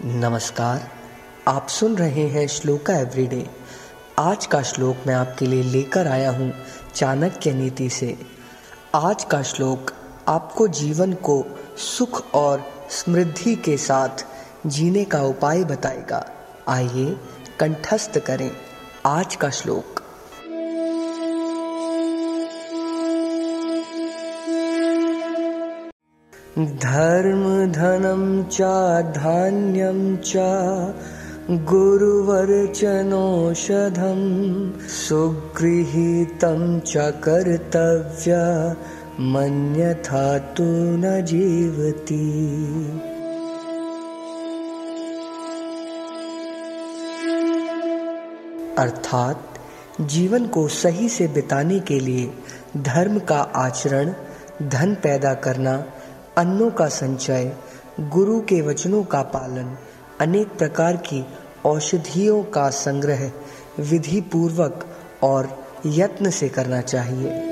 नमस्कार, आप सुन रहे हैं श्लोका एवरीडे। आज का श्लोक मैं आपके लिए लेकर आया हूँ चाणक्य नीति से। आज का श्लोक, आपको जीवन को सुख और समृद्धि के साथ जीने का उपाय बताएगा। आइए, कंठस्थ करें आज का श्लोक। धर्म धनम च धान्यम च, गुरुवर्चनौषधं, सुगृहीतं च कर्तव्य मन्यथा तु न जीवति। अर्थात जीवन को सही से बिताने के लिए धर्म का आचरण, धन पैदा करना अन्नों का संचय, गुरु के वचनों का पालन, अनेक प्रकार की औषधियों का संग्रह विधि पूर्वक और यत्न से करना चाहिए।